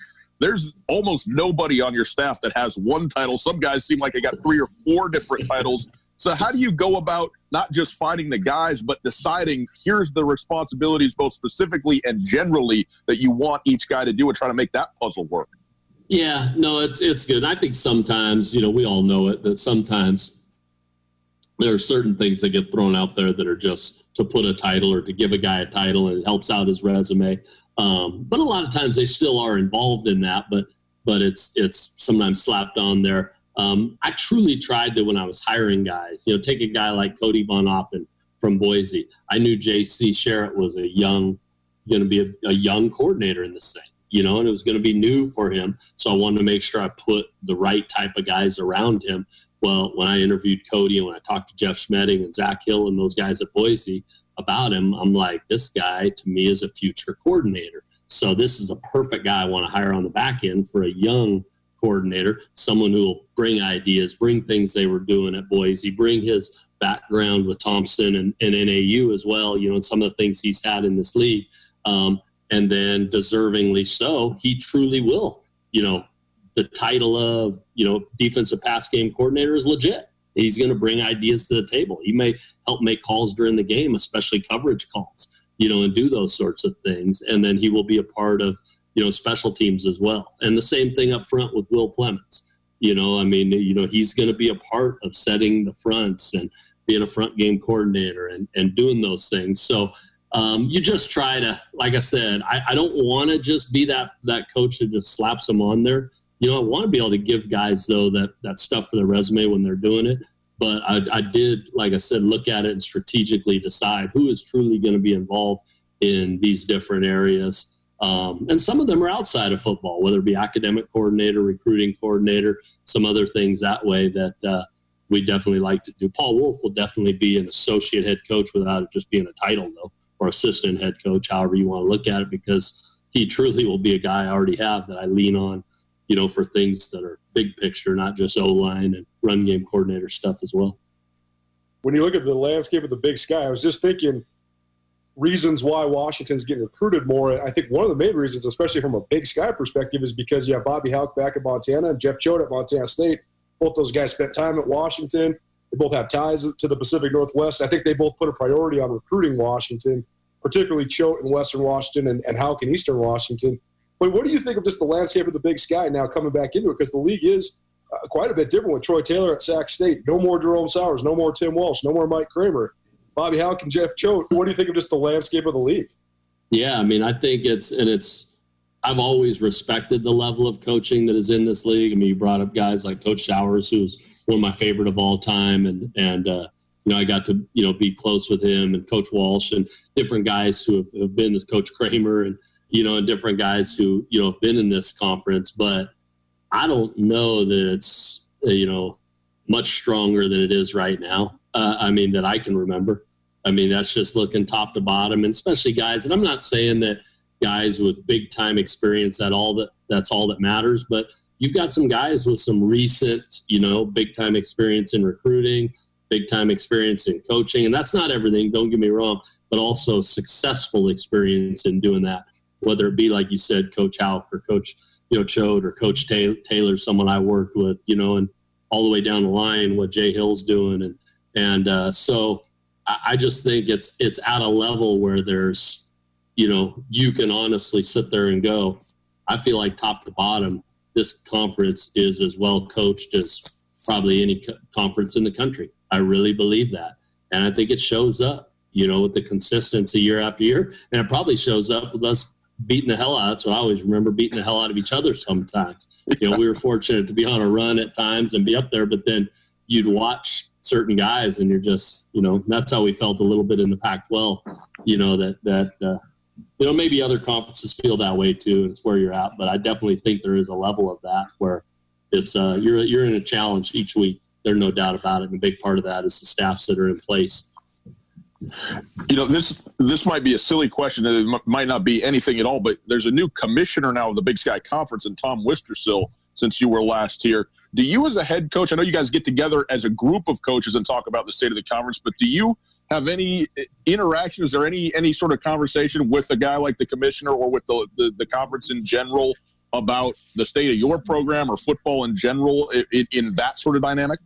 There's almost nobody on your staff that has one title. Some guys seem like they got three or four different titles. So, how do you go about not just finding the guys, but deciding here's the responsibilities, both specifically and generally, that you want each guy to do and try to make that puzzle work? Yeah, no, it's it's good. I think sometimes, you know, we all know it that sometimes there are certain things that get thrown out there that are just to put a title or to give a guy a title and it helps out his resume. Um, but a lot of times they still are involved in that, but but it's it's sometimes slapped on there. Um, I truly tried to when I was hiring guys, you know, take a guy like Cody Von Appen from Boise. I knew JC Sherritt was a young, going to be a, a young coordinator in this thing you know, and it was going to be new for him. So I wanted to make sure I put the right type of guys around him. Well, when I interviewed Cody and when I talked to Jeff Schmedding and Zach Hill and those guys at Boise about him, I'm like, this guy to me is a future coordinator. So this is a perfect guy I want to hire on the back end for a young coordinator, someone who will bring ideas, bring things they were doing at Boise, bring his background with Thompson and, and NAU as well, you know, and some of the things he's had in this league. Um, and then deservingly so, he truly will. You know, the title of you know defensive pass game coordinator is legit. He's going to bring ideas to the table. He may help make calls during the game, especially coverage calls. You know, and do those sorts of things. And then he will be a part of you know special teams as well. And the same thing up front with Will Clements. You know, I mean, you know, he's going to be a part of setting the fronts and being a front game coordinator and, and doing those things. So um, you just try to, like I said, I, I don't want to just be that that coach that just slaps them on there. You know, I want to be able to give guys though that that stuff for their resume when they're doing it. But I, I did, like I said, look at it and strategically decide who is truly going to be involved in these different areas. Um, and some of them are outside of football, whether it be academic coordinator, recruiting coordinator, some other things that way that uh, we definitely like to do. Paul Wolf will definitely be an associate head coach without it just being a title, though or assistant head coach, however you want to look at it, because he truly will be a guy I already have that I lean on, you know, for things that are big picture, not just O line and run game coordinator stuff as well. When you look at the landscape of the Big Sky, I was just thinking reasons why Washington's getting recruited more. I think one of the main reasons, especially from a Big Sky perspective, is because you have Bobby Hauck back at Montana and Jeff Choate at Montana State. Both those guys spent time at Washington. They both have ties to the Pacific Northwest. I think they both put a priority on recruiting Washington particularly Choate in Western Washington and, and Hauck in Eastern Washington. But what do you think of just the landscape of the Big Sky now coming back into it? Because the league is uh, quite a bit different with Troy Taylor at Sac State. No more Jerome Souers, no more Tim Walsh, no more Mike Kramer, Bobby Hauck and Jeff Choate. What do you think of just the landscape of the league? Yeah, I mean, I think it's and it's. I've always respected the level of coaching that is in this league. I mean, you brought up guys like Coach Souers, who's one of my favorite of all time, and and uh, you know, I got to, you know, be close with him and Coach Walsh and different guys who have, have been as Coach Kramer and, you know, different guys who, you know, have been in this conference. But I don't know that it's, uh, you know, much stronger than it is right now. Uh, I mean, that I can remember. I mean, that's just looking top to bottom, and especially guys. And I'm not saying that guys with big time experience that all that that's all that matters, but you've got some guys with some recent, you know, big time experience in recruiting, big time experience in coaching. And that's not everything, don't get me wrong, but also successful experience in doing that, whether it be, like you said, Coach Hauck or Coach, you know, Choate or Coach Taylor, someone I worked with, you know, and all the way down the line, what Jay Hill's doing. And, and uh, so I just think it's, it's at a level where there's, you know, you can honestly sit there and go, I feel like top to bottom, this conference is as well coached as probably any co- conference in the country. I really believe that. And I think it shows up, you know, with the consistency year after year. And it probably shows up with us beating the hell out. So I always remember beating the hell out of each other sometimes. You know, we were fortunate to be on a run at times and be up there, but then you'd watch certain guys and you're just, you know, that's how we felt a little bit in the Pac 12, you know, that, that, uh, you know, maybe other conferences feel that way too, and it's where you're at. But I definitely think there is a level of that where it's uh, you're you're in a challenge each week. There's no doubt about it. And a big part of that is the staffs that are in place. You know, this this might be a silly question. It might not be anything at all. But there's a new commissioner now of the Big Sky Conference, and Tom Wistrcill. Since you were last here, do you as a head coach? I know you guys get together as a group of coaches and talk about the state of the conference, but do you have any eh, interaction? Is there any any sort of conversation with a guy like the commissioner or with the, the, the conference in general about the state of your program or football in general in, in that sort of dynamic?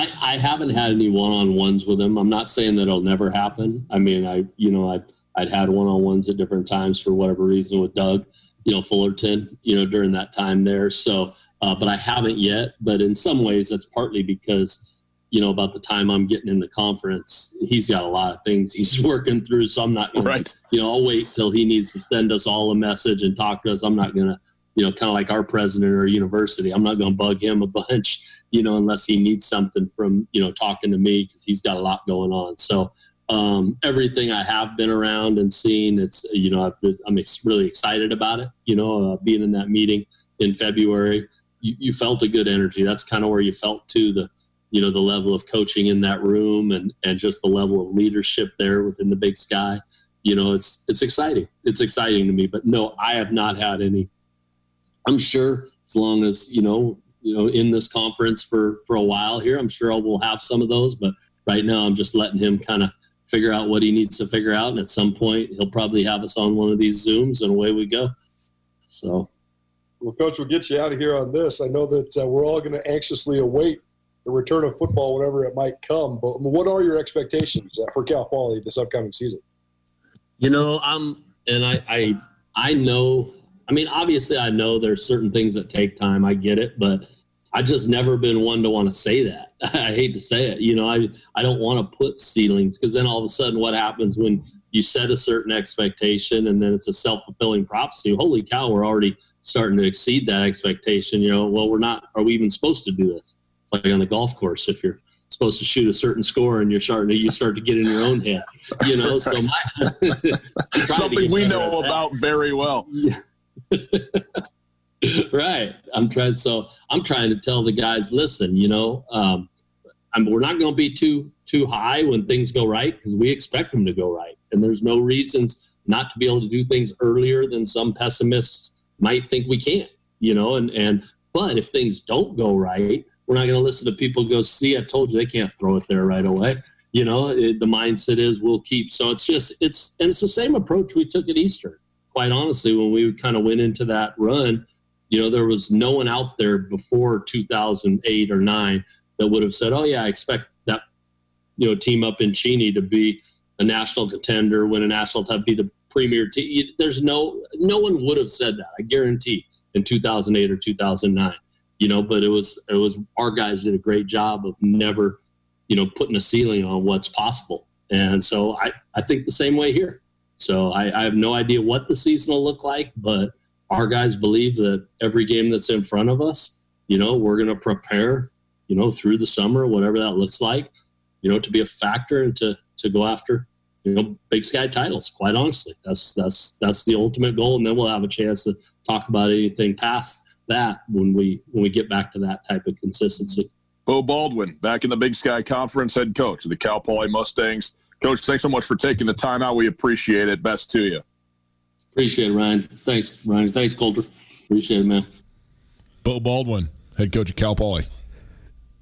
I, I haven't had any one-on-ones with him. I'm not saying that it'll never happen. I mean, I you know I I'd had one-on-ones at different times for whatever reason with Doug, you know Fullerton, you know during that time there. So, uh, but I haven't yet. But in some ways, that's partly because you know, about the time I'm getting in the conference, he's got a lot of things he's working through. So I'm not, gonna, right. you know, I'll wait till he needs to send us all a message and talk to us. I'm not going to, you know, kind of like our president or university. I'm not going to bug him a bunch, you know, unless he needs something from, you know, talking to me because he's got a lot going on. So um, everything I have been around and seen, it's, you know, I'm really excited about it, you know, uh, being in that meeting in February. You, you felt a good energy. That's kind of where you felt too. The, you know the level of coaching in that room and and just the level of leadership there within the big sky you know it's it's exciting it's exciting to me but no i have not had any i'm sure as long as you know you know in this conference for for a while here i'm sure i will have some of those but right now i'm just letting him kind of figure out what he needs to figure out and at some point he'll probably have us on one of these zooms and away we go so well coach we'll get you out of here on this i know that uh, we're all going to anxiously await the return of football whenever it might come. But what are your expectations uh, for Cal Poly this upcoming season? You know, I'm and I I I know. I mean, obviously, I know there's certain things that take time. I get it, but I just never been one to want to say that. I hate to say it. You know, I I don't want to put ceilings because then all of a sudden, what happens when you set a certain expectation and then it's a self fulfilling prophecy? Holy cow, we're already starting to exceed that expectation. You know, well, we're not. Are we even supposed to do this? like on the golf course if you're supposed to shoot a certain score and you're starting to you start to get in your own head you know so my, something we know about very well right i'm trying so i'm trying to tell the guys listen you know um, we're not going to be too too high when things go right because we expect them to go right and there's no reasons not to be able to do things earlier than some pessimists might think we can you know and and but if things don't go right we're not going to listen to people go, see, I told you they can't throw it there right away. You know, it, the mindset is we'll keep. So it's just, it's, and it's the same approach we took at Eastern. Quite honestly, when we kind of went into that run, you know, there was no one out there before 2008 or nine that would have said, oh, yeah, I expect that, you know, team up in Cheney to be a national contender, win a national title, be the premier team. There's no, no one would have said that, I guarantee, in 2008 or 2009 you know, but it was it was our guys did a great job of never, you know, putting a ceiling on what's possible. And so I, I think the same way here. So I, I have no idea what the season will look like, but our guys believe that every game that's in front of us, you know, we're going to prepare, you know, through the summer, whatever that looks like, you know, to be a factor and to to go after, you know, Big Sky titles. Quite honestly, that's that's that's the ultimate goal, and then we'll have a chance to talk about anything past that when we when we get back to that type of consistency. Beau Baldwin, back in the Big Sky Conference, head coach of the Cal Poly Mustangs. Coach, thanks so much for taking the time out. We appreciate it. Best to you. Appreciate it, Ryan. Thanks, Ryan. Thanks, Colter. Appreciate it, man. Beau Baldwin, head coach of Cal Poly.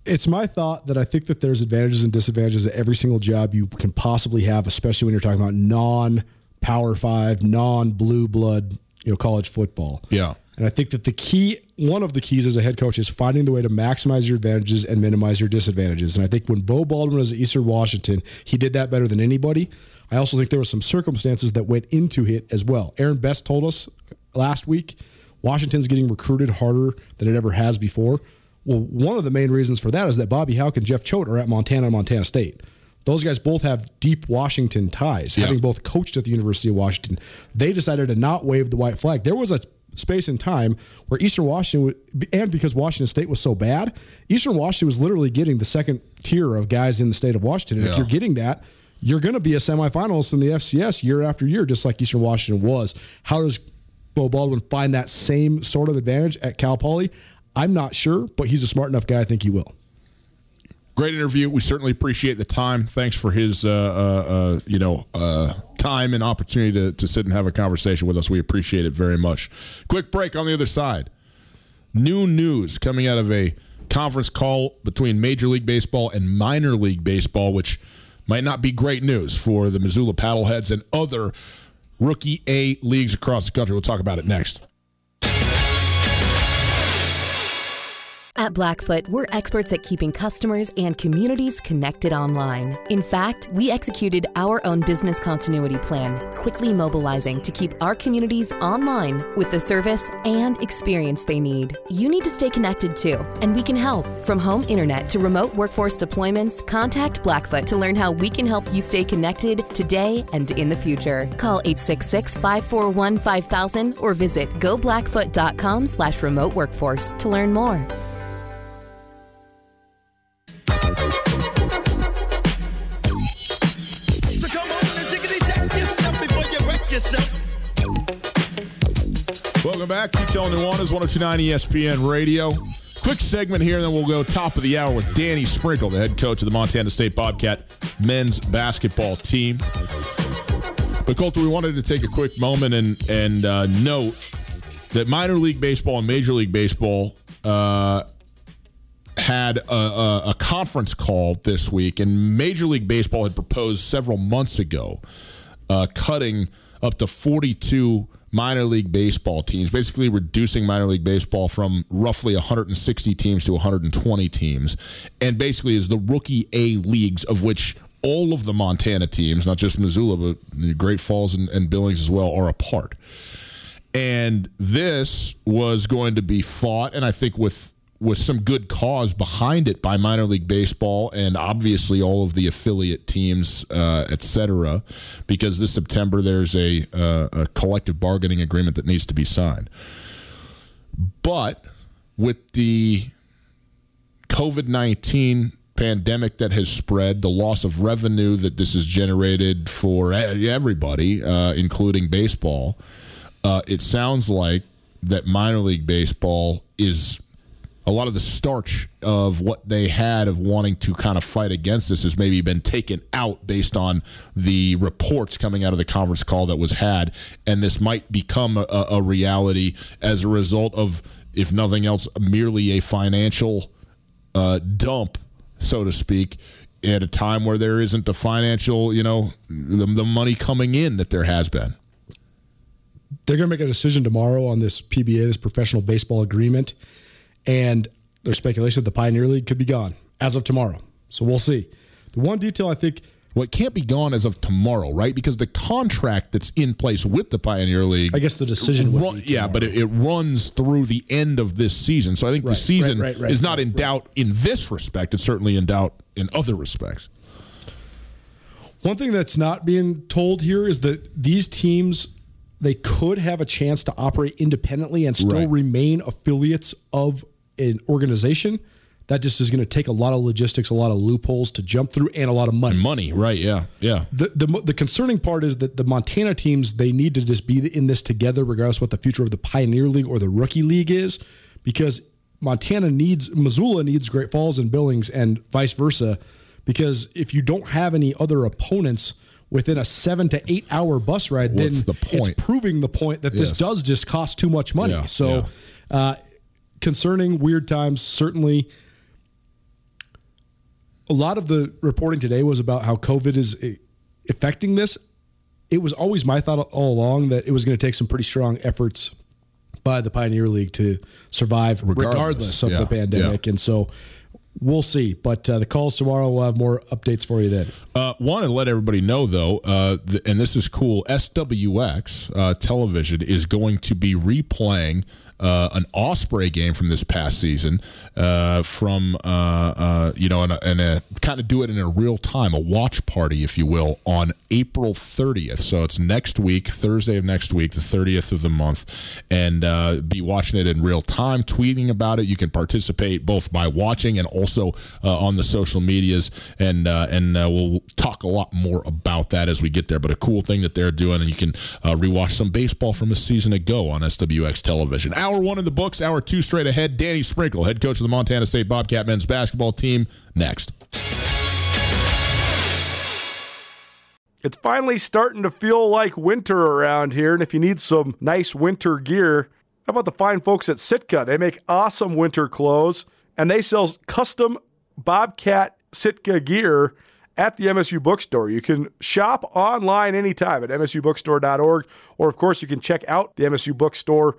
It's my thought that I think that there's advantages and disadvantages at every single job you can possibly have, especially when you're talking about non Power Five, non blue blood, you know, college football. Yeah. And I think that the key, one of the keys as a head coach, is finding the way to maximize your advantages and minimize your disadvantages. And I think when Beau Baldwin was at Eastern Washington, he did that better than anybody. I also think there were some circumstances that went into it as well. Aaron Best told us last week Washington's getting recruited harder than it ever has before. Well, one of the main reasons for that is that Bobby Hauck and Jeff Choate are at Montana and Montana State. Those guys both have deep Washington ties, having both coached at the University of Washington. They decided to not wave the white flag. There was a space and time where Eastern Washington, and because Washington State was so bad, Eastern Washington was literally getting the second tier of guys in the state of Washington. And if you're getting that, you're going to be a semifinalist in the FCS year after year, just like Eastern Washington was. How does Beau Baldwin find that same sort of advantage at Cal Poly? I'm not sure, but he's a smart enough guy. I think he will. Great interview. We certainly appreciate the time. Thanks for his, uh, uh, uh, you know, uh, time and opportunity to, to sit and have a conversation with us. We appreciate it very much. Quick break on the other side. New news coming out of a conference call between Major League Baseball and Minor League Baseball, which might not be great news for the Missoula Paddleheads and other rookie A leagues across the country. We'll talk about it next. At Blackfoot, we're experts at keeping customers and communities connected online. In fact, we executed our own business continuity plan, quickly mobilizing to keep our communities online with the service and experience they need. You need to stay connected too, and we can help. From home internet to remote workforce deployments, contact Blackfoot to learn how we can help you stay connected today and in the future. Call 866-541-5000 or visit goblackfoot.com slash remote workforce to learn more. Back to Tutel Nuanez 1029 ESPN Radio. Quick segment here, and then we'll go top of the hour with Danny Sprinkle, the head coach of the Montana State Bobcat men's basketball team. But Colter, we wanted to take a quick moment and and uh, note that minor league baseball and major league baseball uh, had a, a, a conference call this week, and Major League Baseball had proposed several months ago uh, cutting up to 42 minor league baseball teams, basically reducing minor league baseball from roughly 160 teams to 120 teams, and basically is the rookie A leagues of which all of the Montana teams, not just Missoula, but Great Falls and, and Billings as well, are a part. And this was going to be fought, and I think with with some good cause behind it by minor league baseball and obviously all of the affiliate teams, uh, et cetera, because this September there's a, uh, a collective bargaining agreement that needs to be signed. But with the COVID 19 pandemic that has spread, the loss of revenue that this has generated for everybody, uh, including baseball, uh, it sounds like that minor league baseball is a lot of the starch of what they had of wanting to kind of fight against this has maybe been taken out based on the reports coming out of the conference call that was had, and this might become a, a reality as a result of, if nothing else, merely a financial uh, dump, so to speak, at a time where there isn't the financial, you know, the, the money coming in that there has been. they're going to make a decision tomorrow on this PBA, this professional baseball agreement, and there's speculation that the Pioneer League could be gone as of tomorrow. So we'll see. The one detail I think Well, it can't be gone as of tomorrow, right? Because the contract that's in place with the Pioneer League, I guess the decision would run- be yeah, but it, it runs through the end of this season. So I think Right, the season right, right, is not in doubt in this respect. It's certainly in doubt in other respects. One thing that's not being told here is that these teams they could have a chance to operate independently and still remain affiliates of an organization. That just is going to take a lot of logistics, a lot of loopholes to jump through, and a lot of money. Money, right? Yeah, yeah. The, the the concerning part is that the Montana teams they need to just be in this together, regardless what the future of the Pioneer League or the Rookie League is, because Montana needs Missoula needs Great Falls and Billings and vice versa. Because if you don't have any other opponents within a seven to eight hour bus ride, What's then the it's proving the point that this does just cost too much money. Yeah, so, Uh, concerning weird times, certainly. A lot of the reporting today was about how COVID is affecting this. It was always my thought all along that it was going to take some pretty strong efforts by the Pioneer League to survive Regardless, regardless, of yeah, the pandemic. And so we'll see. But uh, the calls tomorrow, we'll have more updates for you then. Uh, Want to let everybody know, though, uh, th- and this is cool. SWX uh, television is going to be replaying uh, an Osprey game from this past season, uh, from uh, uh, you know, and, and a, kind of do it in a real time, a watch party, if you will, on April 30th. So it's next week, Thursday of next week, the 30th of the month, and uh, be watching it in real time, tweeting about it. You can participate both by watching and also uh, on the social medias, and and we'll talk a lot more about that as we get there. But a cool thing that they're doing, and you can rewatch some baseball from a season ago on SWX television. Hour one in the books, hour two straight ahead. Danny Sprinkle, head coach of the Montana State Bobcat men's basketball team, next. It's finally starting to feel like winter around here, and if you need some nice winter gear, how about the fine folks at Sitka? They make awesome winter clothes, and they sell custom Bobcat Sitka gear at the MSU Bookstore. You can shop online anytime at msubookstore.org, or of course, you can check out the MSU Bookstore